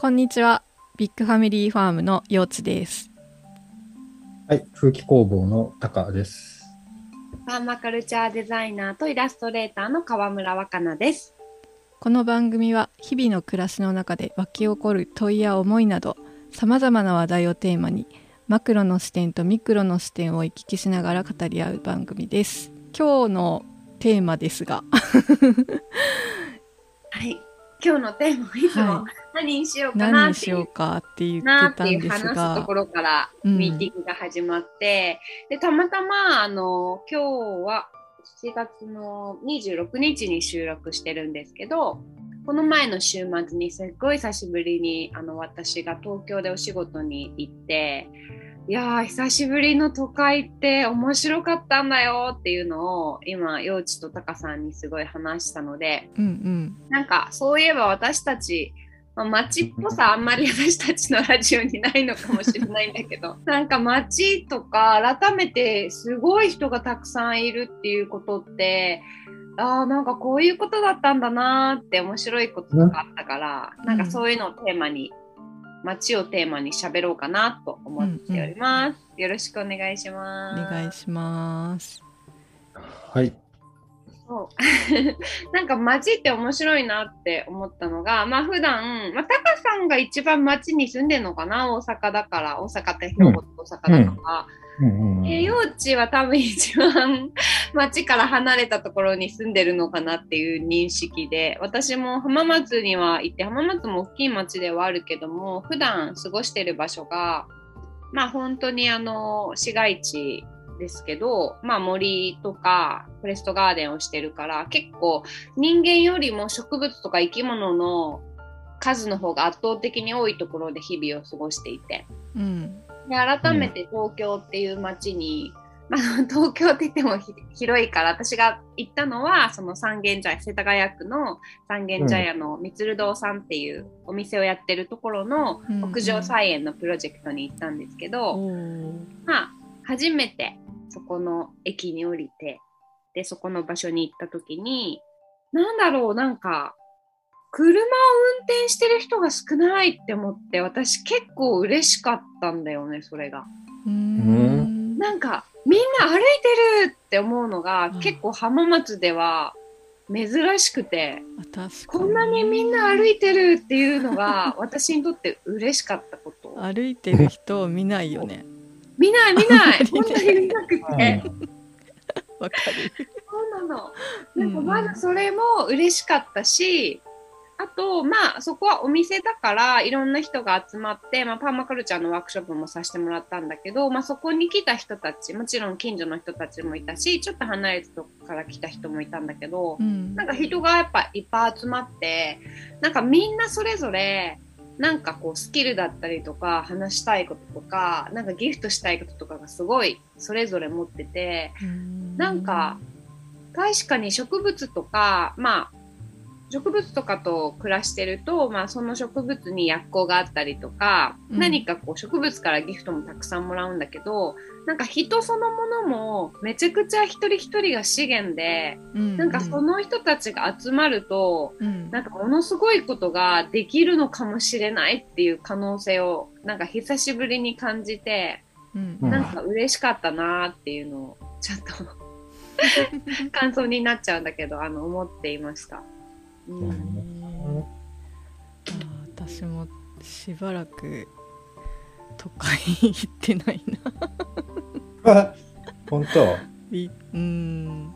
こんにちは。ビッグファミリーファームの幼稚です。はい、風紀工房のタカです。パーマカルチャーデザイナーとイラストレーターの川村若菜です。この番組は日々の暮らしの中で湧き起こる問いや思いなど様々な話題をテーマにマクロの視点とミクロの視点を行き来しながら語り合う番組です。今日のテーマですが、はい。今日のテーマいつもは何にしようかな何にしようかって言なっんですってていう話すとがこ、ろからうんミーティングが始まって、でたまたまあの今日は7月の26日に収録してるんですけどこの前の週末にすっごい久しぶりにあの私が東京でお仕事に行っていやー久しぶりの都会って面白かったんだよっていうのを今幼稚とタカさんにすごい話したのでうんうん、なんかそういえば私たち、まあ、街っぽさあんまり私たちのラジオにないのかもしれないんだけど なんか街とか改めてすごい人がたくさんいるっていうことってあーなんかこういうことだったんだなーって面白いこととかあったから、うんなんかそういうのをテーマに街をテーマに喋ろうかなと思っております。よろしくお願いしおます。願いします。はい、そう。なんか街って面白いなって思ったのが、まあ普段、まあ、タカさんが一番街に住んでるのかな？大阪だから、大阪って兵庫と大阪だから。うん。うん。うん。えー幼稚は多分一番 街から離れたところに住んでるのかなっていう認識で、私も浜松には行って、浜松も大きい町ではあるけども、普段過ごしてる場所が、まあ本当にあの市街地ですけど、まあ森とかフォレストガーデンをしてるから、結構人間よりも植物とか生き物の数の方が圧倒的に多いところで日々を過ごしていて、うん、で改めて東京っていう街に、まあ、東京って言ってもひ広いから私が行ったのはその三軒茶屋世田谷区の三軒茶屋のみつる堂さんっていうお店をやってるところのうんうん。屋上菜園のプロジェクトに行ったんですけど、おー。まあ初めてそこの駅に降りてでそこの場所に行った時になんだろうなんか車を運転してる人が少ないって思って私結構嬉しかったんだよねそれが。うーんなんかみんな歩いてるって思うのがうん結構浜松では珍しくてこんなにみんな歩いてるっていうのが私にとって嬉しかったこと。歩いてる人を見ないよね。見ない見ないあんまりね本当に見なくて。わかる。そうなの。なんかまずそれも嬉しかったし、あと、まあ、そこはお店だから、いろんな人が集まって、まあ、パーマカルチャーのワークショップもさせてもらったんだけど、まあ、そこに来た人たち、もちろん近所の人たちもいたし、ちょっと離れたとこから来た人もいたんだけど、うんなんか人がやっぱいっぱい集まって、なんかみんなそれぞれ、なんかこうスキルだったりとか、話したいこととか、なんかギフトしたいこととかがすごいそれぞれ持ってて、なんか確かに植物とかまあ植物とかと暮らしてると、まあ、その植物に薬効があったりとか、うん何かこう植物からギフトもたくさんもらうんだけどなんか人そのものもめちゃくちゃ一人一人が資源で、なんかその人たちが集まるとうんなんかものすごいことができるのかもしれないっていう可能性をなんか久しぶりに感じて。うんうんなんか嬉しかったなーっていうのをちょっと 感想になっちゃうんだけどあの思っていました。ううん私もしばらく都会行ってないな。あ 本当？いうん。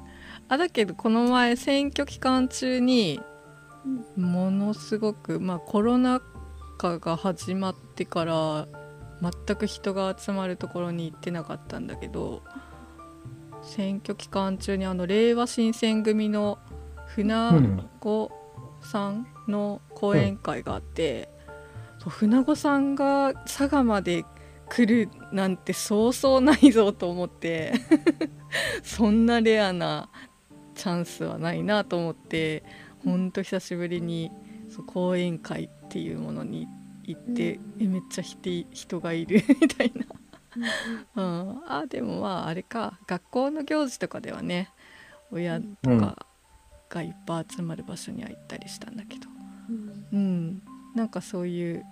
あだけどこの前選挙期間中にものすごく、まあ、コロナ禍が始まってから全く人が集まるところに行ってなかったんだけど選挙期間中にあの令和新選組の船子さんの講演会があって、そう船子さんが佐賀まで来るなんてそうそうないぞと思って そんなレアなチャンスはないなと思ってほんと久しぶりにそう講演会っていうものに行って、えめっちゃ人人がいる みたいな、うん、あでもまああれか学校の行事とかではね親とかがいっぱい集まる場所には行ったりしたんだけど、うん、なんかそういう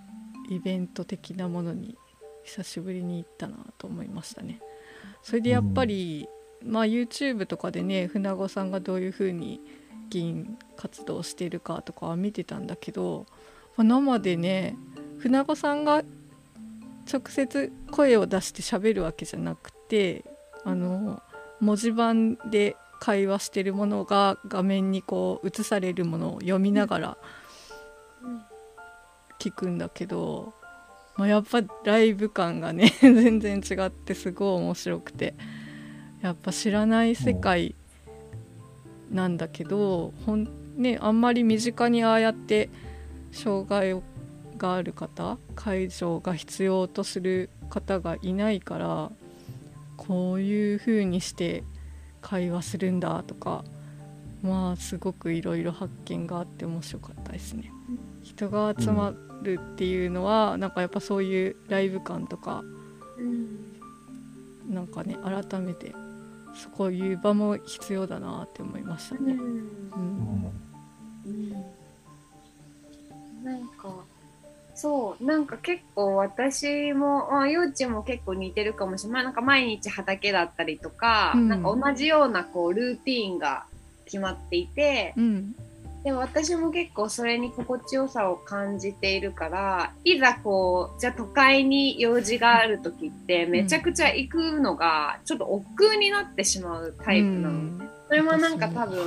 イベント的なものに久しぶりに行ったなと思いましたね。それでやっぱり、まあ YouTube とかでね船子さんがどういう風に議員活動しているかとかは見てたんだけど、まあ生でね船子さんが直接声を出して喋るわけじゃなくてあの文字盤で会話してるものが画面にこう映されるものを読みながら聞くんだけど、まあ、やっぱライブ感がね 全然違ってすごい面白くてやっぱ知らない世界なんだけどほん、ね、あんまり身近にああやって障害がある方介助が必要とする方がいないからこういう風にして会話するんだとかまあすごくいろいろ発見があって面白かったですね。人が集まるっていうのは、なんかやっぱそういうライブ感とか、なんかね改めてそういう場も必要だなって思いましたね。うん。なんかそうなんか結構私も、まあ、幼稚も結構似てるかもしれない。なんか毎日畑だったりとか、うん。なんか同じようなこうルーティーンが決まっていて、うん。でも私も結構それに心地よさを感じているからいざこうじゃあ都会に用事がある時ってめちゃくちゃ行くのがちょっと億劫になってしまうタイプなの、うん。それもなんか多分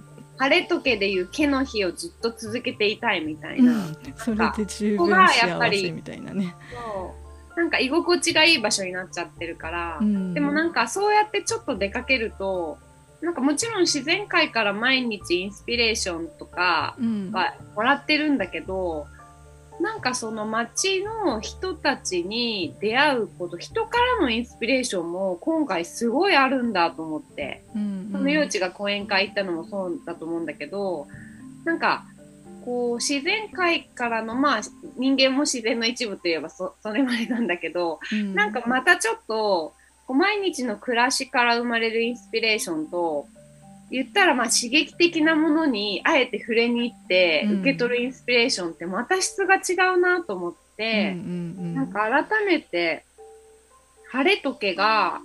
晴れ時でいう毛の日をずっと続けていたいみたいな、うん、それで十分ここがやっ幸ぱりせみたいなね。そう。なんか居心地がいい場所になっちゃってるから、うん。でもなんかそうやってちょっと出かけるとなんかもちろん自然界から毎日インスピレーションとかうん。はもらってるんだけど、なんかその街の人たちに出会うこと人からのインスピレーションも今回すごいあるんだと思って。うんその幼稚が講演会行ったのもそうだと思うんだけど、なんか、こう、自然界からの、まあ、人間も自然の一部といえばそ、それまでなんだけど、うんなんかまたちょっと、こう毎日の暮らしから生まれるインスピレーションと、言ったらまあ刺激的なものにあえて触れに行ってうん。受け取るインスピレーションってまた質が違うなと思って、うんうんうん。なんか改めて晴れとけが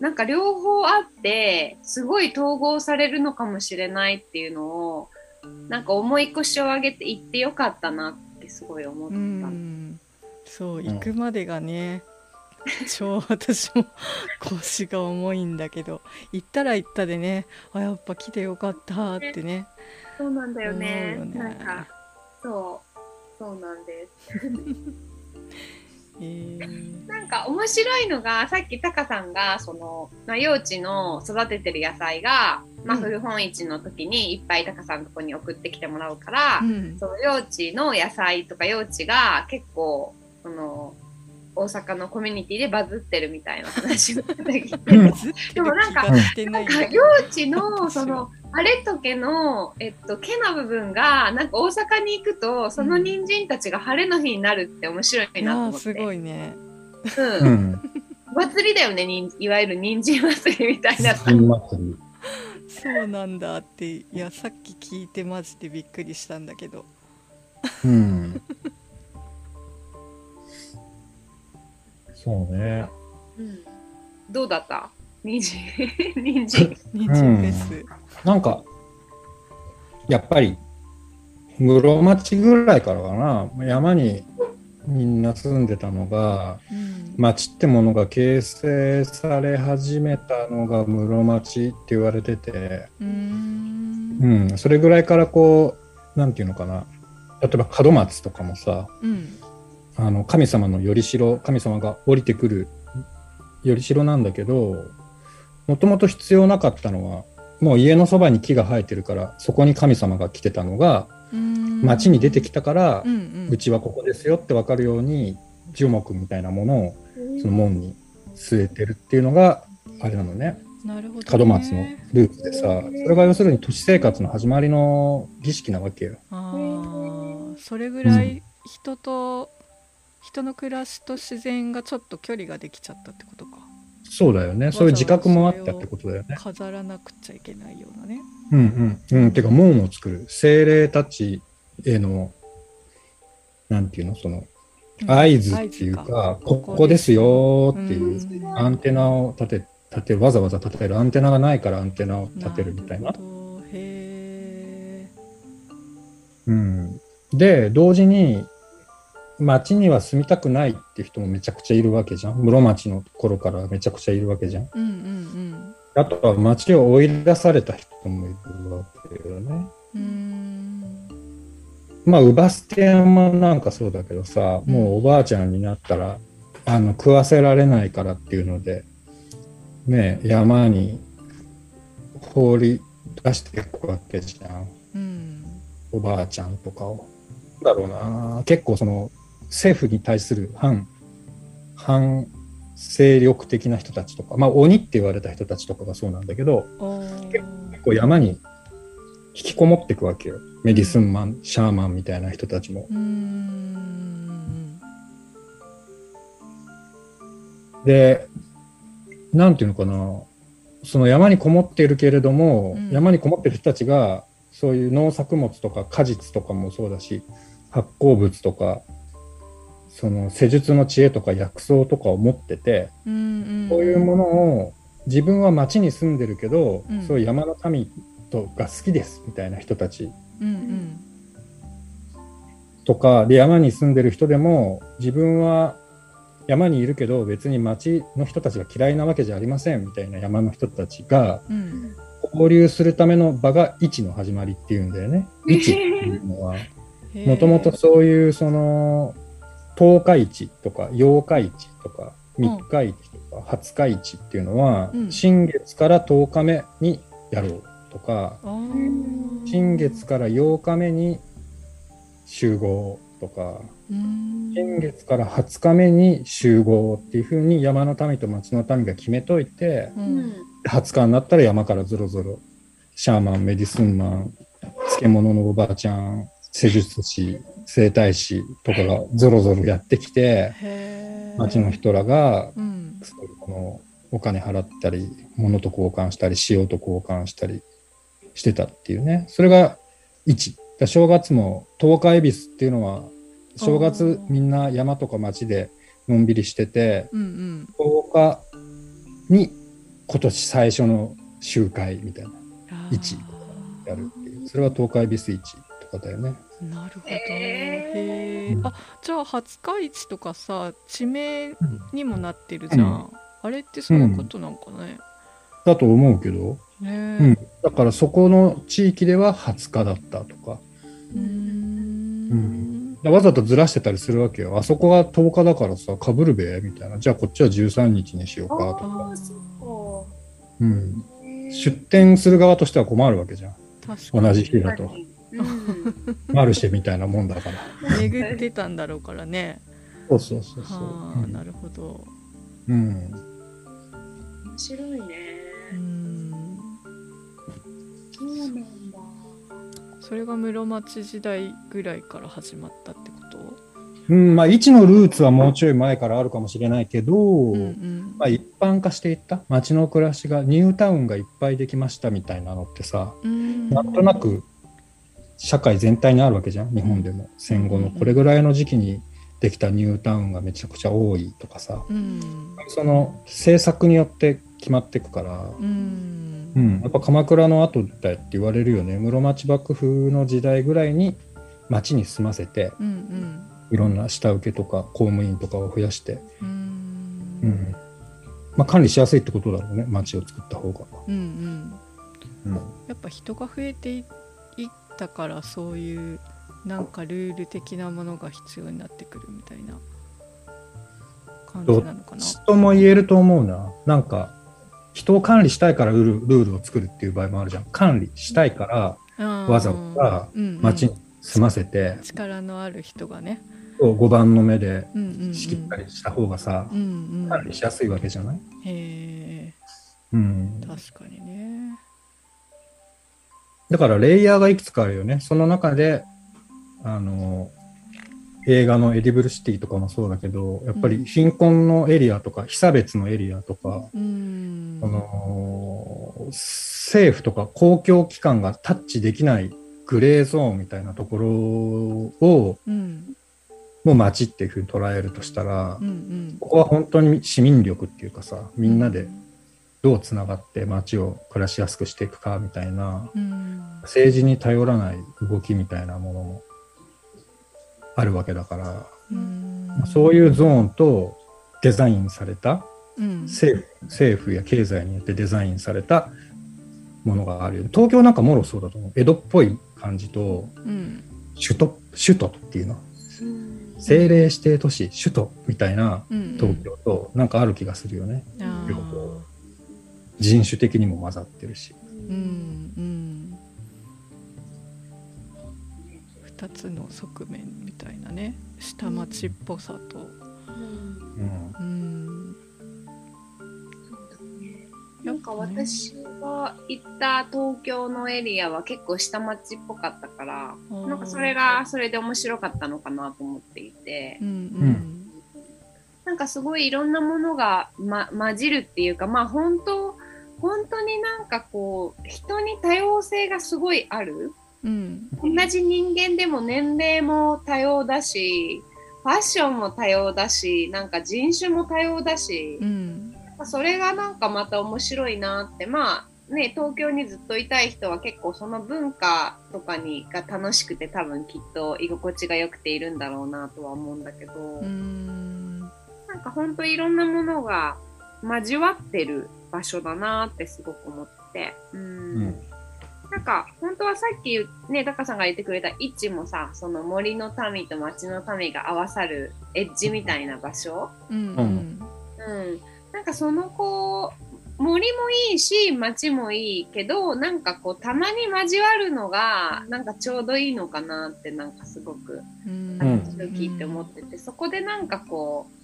なんか両方あってすごい統合されるのかもしれないっていうのをなんか重い腰を上げて行ってよかったなってすごい思った。うん。そう行くまでがね、超私も腰が重いんだけど行ったら行ったでねあやっぱ来てよかったってね。そうなんだよね。よね。なんかそうそうなんです。えー。なんか面白いのがさっきタカさんがその、まあ、幼稚の育ててる野菜が、まあ、うん。古本市の時にいっぱいタカさんのとこに送ってきてもらうから、うん。その幼稚の野菜とか幼稚が結構その大阪のコミュニティでバズってるみたいな話を聞いててでる。もなんかない。んか幼稚のそのあれと毛の、えっと、毛の部分がなんか大阪に行くとその人参たちが晴れの日になるって面白いなと思って。ごいね。うん。祭りだよね、にんいわゆる人参祭りみたいな。そうなんだっていやさっき聞いてマジでびっくりしたんだけど。うん。そうね。うん。どうだった？人参？人参。人参フェス、なんか、やっぱり、室町ぐらいからかな、山にみんな住んでたのが、うん。町ってものが形成され始めたのが室町って言われてて、うーん。うん、それぐらいからこう、なんていうのかな、例えば門松とかもさ、うんあの神様の頼代神様が降りてくる頼代なんだけどもともと必要なかったのはもう家のそばに木が生えてるからそこに神様が来てたのが町に出てきたからう、んうん。うちはここですよって分かるように樹木みたいなものをその門に据えてるっていうのがあれなのね。なるほど、ね、門松のルーツでさそれが要するに都市生活の始まりの儀式なわけよ。あー。それぐらい人と、人の暮らしと自然がちょっと距離ができちゃったってことかそうだよねそういう自覚もあったってことだよね。飾らなくちゃいけないようなねうんうん。うん。てか、門を作る。精霊たちへの、なんていうの、その、合図っていうか、ここですよっていうアンテナを立て、立て、わざわざ立てるアンテナがないからアンテナを立てるみたいな。るほどへうん。で、同時に、町には住みたくないっていう人もめちゃくちゃいるわけじゃん。室町の頃からめちゃくちゃいるわけじゃん。ーうんうんあとは町を追い出された人もいるわけよね。まあ、乳母捨て山なんかそうだけどさ、もうおばあちゃんになったら、あの、食わせられないからっていうので、ね、山に放り出していくわけじゃん。うんおばあちゃんとかを。なんだろうな、結構その、政府に対する反、反勢力的な人たちとか、まあ、鬼って言われた人たちとかがそうなんだけど、結構山に引きこもっていくわけよ。メディスンマン、シャーマンみたいな人たちも。で、なんていうのかな、その山にこもっているけれども、うん山にこもってる人たちが、そういう農作物とか果実とかもそうだし、発酵物とか、その施術の知恵とか薬草とかを持ってて、うんうん。こういうものを自分は町に住んでるけど、うん。そういう山の民とが好きですみたいな人たち。うんうん。とかで山に住んでる人でも自分は山にいるけど別に町の人たちが嫌いなわけじゃありませんみたいな山の人たちがうん。交流するための場が市の始まりっていうんだよね。市っていうのは。もともとそういうその十日市とか八日市とか三日市とか二日市っていうのは、うん。新月から10日目にやろうとか新月から8日目に集合とかうん。新月から20日目に集合っていうふうに山の民と町の民が決めといてううん。ん20日になったら山からぞろぞろシャーマンメディスンマン漬物のおばあちゃん施術師整体師とかがぞろぞろやってきて町の人らがうん。このお金払ったり物と交換したり塩と交換したりしてたっていうね。それが1だ正月も十日恵比寿っていうのは正月みんな山とか町でのんびりしててうんうん。10日に今年最初の集会みたいな。あー。市やるっていう。それは十日恵比寿市とかだよねなるほど。へうんへえ。あ、じゃあ廿日市とかさ、地名にもなってるじゃん。あれってそういうことなんかね。だと思うけど、ねうん、だからそこの地域では20日だったとかうーん。わざとずらしてたりするわけよ。あそこが10日だからさ、かぶるべ？みたいな。じゃあこっちは13日にしようかとか。ああ、そうん。うか。出店する側としては困るわけじゃん。確かに同じ日だと。うんマルシェみたいなもんだから。巡ってたんだろうからね。そうそうそうそう。はあ、なるほど。うん。うん面白いね。うん。そうなんだ。それが室町時代ぐらいから始まったってこと？うん、まあ、一のルーツはもうちょい前からあるかもしれないけど、うんうんまあ、一般化していった？街の暮らしがニュータウンがいっぱいできましたみたいなのってさ、うんなんとなく社会全体にあるわけじゃん日本でも。戦後の。これぐらいの時期にできたニュータウンがめちゃくちゃ多いとかさ。うん。その政策によって決まっていくから、うん。うん、やっぱ鎌倉の後だよって言われるよね。室町幕府の時代ぐらいに町に住ませてうんいろんな下請けとか公務員とかを増やして、うん。うん。まあ、管理しやすいってことだろうね町を作った方が。うんうん。うん。やっぱ人が増えていいったからそういうなんかルール的なものが必要になってくるみたいな感じどなのかっちとも言えると思うな。なんか人を管理したいからルールルールを作るっていう場合もあるじゃん。管理したいからなわざわざ町に住ませて、力のある人がね、碁盤の目でうんうんうん、仕切ったりした方がさう、んうん。管理しやすいわけじゃない、へうん。え、確かにねだからレイヤーがいくつかあるよね。その中で、あの、映画のエディブルシティとかもそうだけど、やっぱり貧困のエリアとか、被差別のエリアとか、うん。あの政府とか公共機関がタッチできないグレーゾーンみたいなところをうん。も町っていうふうに捉えるとしたら、うんうん。ここは本当に市民力っていうかさみんなでどうつながって町を暮らしやすくしていくかみたいなうん。政治に頼らない動きみたいなものもあるわけだから、うん。そういうゾーンとデザインされたうん。政府政府や経済によってデザインされたものがある東京なんかもろそうだと思う。江戸っぽい感じとうん首都首都っていうの。政令指定都市首都みたいなうん。東京となんかある気がするよね。両方人種的にも混ざってるし。うんうん。二つの側面みたいなね。下町っぽさと。うん。うん。なんか私が行った東京のエリアは結構下町っぽかったからなんかそれがそれで面白かったのかなと思っていて。うん。うん。なんかすごいいろんなものが、ま、混じるっていうかまあ本当本当になんかこう人に多様性がすごいある。うん。同じ人間でも年齢も多様だしファッションも多様だしなんか人種も多様だし、うん。まあそれがなんかまた面白いなって。まあね東京にずっといたい人は結構その文化とかにが楽しくて多分きっと居心地が良くているんだろうなとは思うんだけど、うん。なんか本当いろんなものが交わってる場所だなってすごく思って。うん。うん。なんか本当はさっきねタカさんが言ってくれた位置もさその森の民と町の民が合わさるエッジみたいな場所、うん。うん、なんかそのこう森もいいし町もいいけどなんかこうたまに交わるのがなんかちょうどいいのかなってなんかすごくうん。聞いて思ってて、そこでなんかこう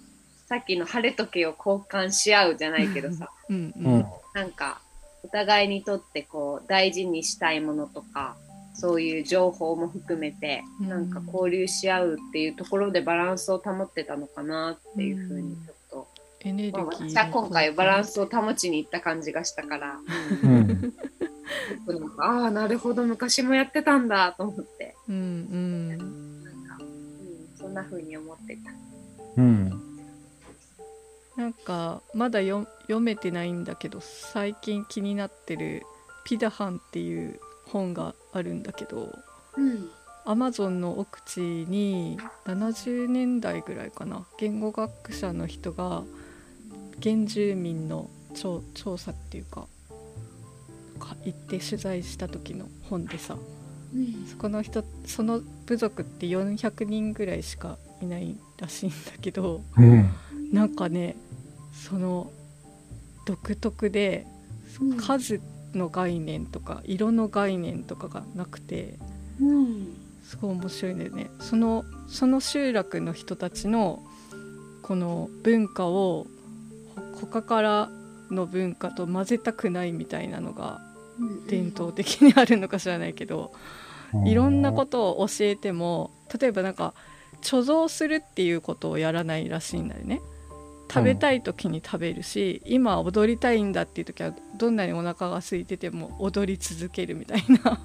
さっきの晴れ時計を交換し合うじゃないけどさ。うんううん。んなんかお互いにとってこう大事にしたいものとかそういう情報も含めてうん。なんか交流し合うっていうところでバランスを保ってたのかなっていうふうにちょっと、エネルギまあ、ー私は今回バランスを保ちに行った感じがしたから、ううん。ん僕なんかああなるほど昔もやってたんだと思って。うんうん。なんか、うん、そんな風に思ってた。うんなんかまだよ読めてないんだけど最近気になってる「ピダハン」っていう本があるんだけどうん。アマゾンの奥地に70年代ぐらいかな言語学者の人が原住民の調調査っていうかか行って取材した時の本でさそこの人その部族って400人ぐらいしかいないらしいんだけどうんなんかねその独特でうん。数の概念とか色の概念とかがなくてうんすごい面白いんだよね。そのその集落の人たちのこの文化をほ他からの文化と混ぜたくないみたいなのが伝統的にあるのか知らないけどいろんなことを教えても例えばなんか貯蔵するっていうことをやらないらしいんだよね食べたい時に食べるし、今踊りたいんだっていう時はどんなにお腹が空いてても踊り続けるみたいな。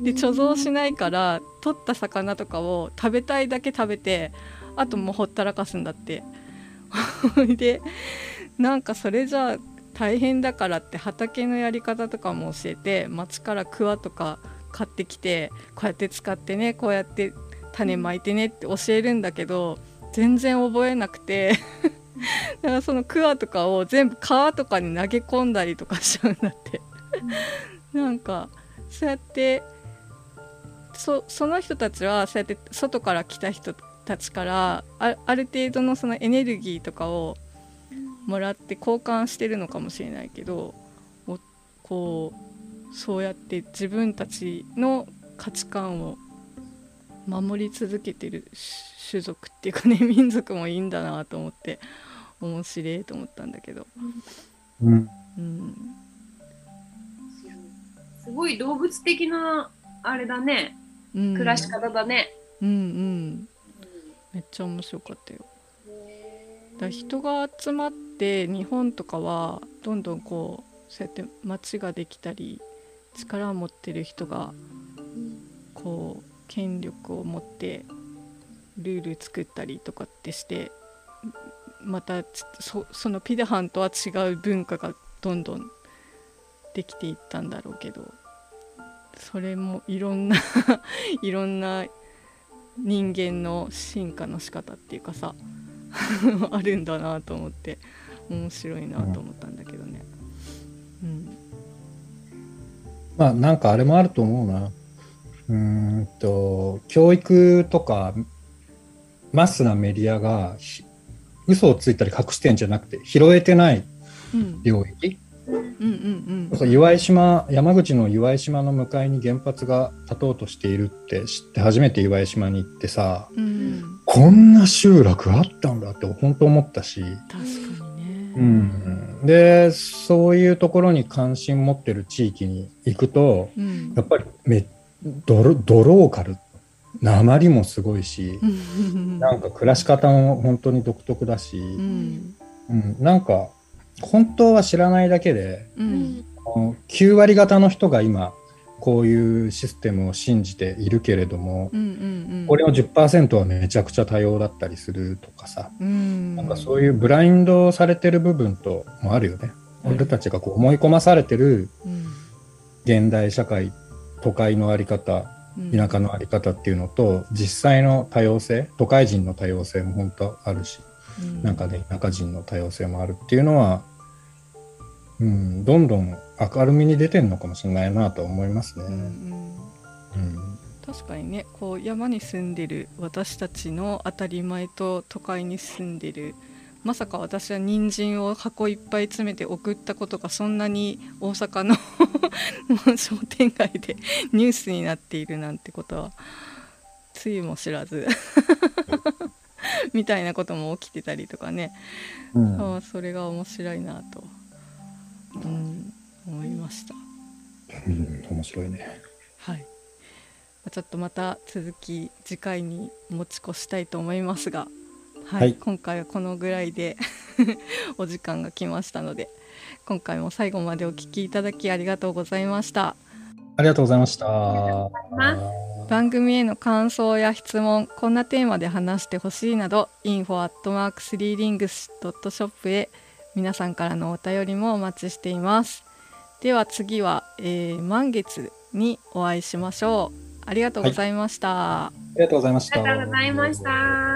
で貯蔵しないから取った魚とかを食べたいだけ食べてあともうほったらかすんだって。でなんかそれじゃあ大変だからって畑のやり方とかも教えて町から桑とか買ってきてこうやって使ってねこうやって種まいてねって教えるんだけど全然覚えなくて だからその桑とかを全部川とかに投げ込んだりとかしちゃうんだって。なんかそうやってそその人たちはそうやって外から来た人たちからあある程度のそのエネルギーとかをもらって交換してるのかもしれないけどこうそうやって自分たちの価値観を守り続けてる種族っていうかね民族もいいんだなと思って面白いと思ったんだけど、うん。うん、すごい動物的なあれだね。うん、暮らし方だね。うんうん。めっちゃ面白かったよ。だから人が集まって日本とかはどんどんこうそうやって街ができたり力を持ってる人がこう権力を持ってルール作ったりとかってしてまたそそのピデハンとは違う文化がどんどんできていったんだろうけどそれもいろんな いろんな人間の進化の仕方っていうかさ あるんだなと思って面白いなと思ったんだけどね。うん、まあなんかあれもあると思うな。うんと教育とかマスなメディアが嘘をついたり隠してんじゃなくて拾えてない領域、うんうん、岩井島山口の岩井島の向かいに原発が立とうとしているって知って初めて岩井島に行ってさ、うん、こんな集落あったんだって本当思ったし。確かにね、うん、でそういうところに関心持ってる地域に行くと、うん、やっぱりめドロドローカル鉛もすごいし。なんか暮らし方も本当に独特だし、うん、うん、なんか本当は知らないだけで、うん、9割方の人が今こういうシステムを信じているけれども、うんうんうん、これの10%はめちゃくちゃ多様だったりするとかさ、うん、なんかそういうブラインドされてる部分ともあるよね。俺たちがこう思い込まされてる現代社会都会の在り方田舎の在り方っていうのと実際の多様性都会人の多様性も本当あるし、うん、なんかね田舎人の多様性もあるっていうのは、うん、どんどん明るみに出てるのかもしれないなと思いますね。うん、うん。確かにねこう山に住んでる私たちの当たり前と都会に住んでるまさか私は人参を箱いっぱい詰めて送ったことがそんなに大阪の 商店街で ニュースになっているなんてことはつゆも知らず みたいなことも起きてたりとかね、うん、それが面白いなと、うん、思いました。うん、面白いね。はい。ちょっとまた続き次回に持ち越したいと思いますが、はい、はい、今回はこのぐらいで お時間が来ましたので今回も最後までお聞きいただきありがとうございました。ありがとうございました。番組への感想や質問こんなテーマで話してほしいなど info.3rings.shop へ皆さんからのお便りもお待ちしています。では次は、えー、満月にお会いしましょう。ありがとうございました、はい、ありがとうございました。ありがとうございました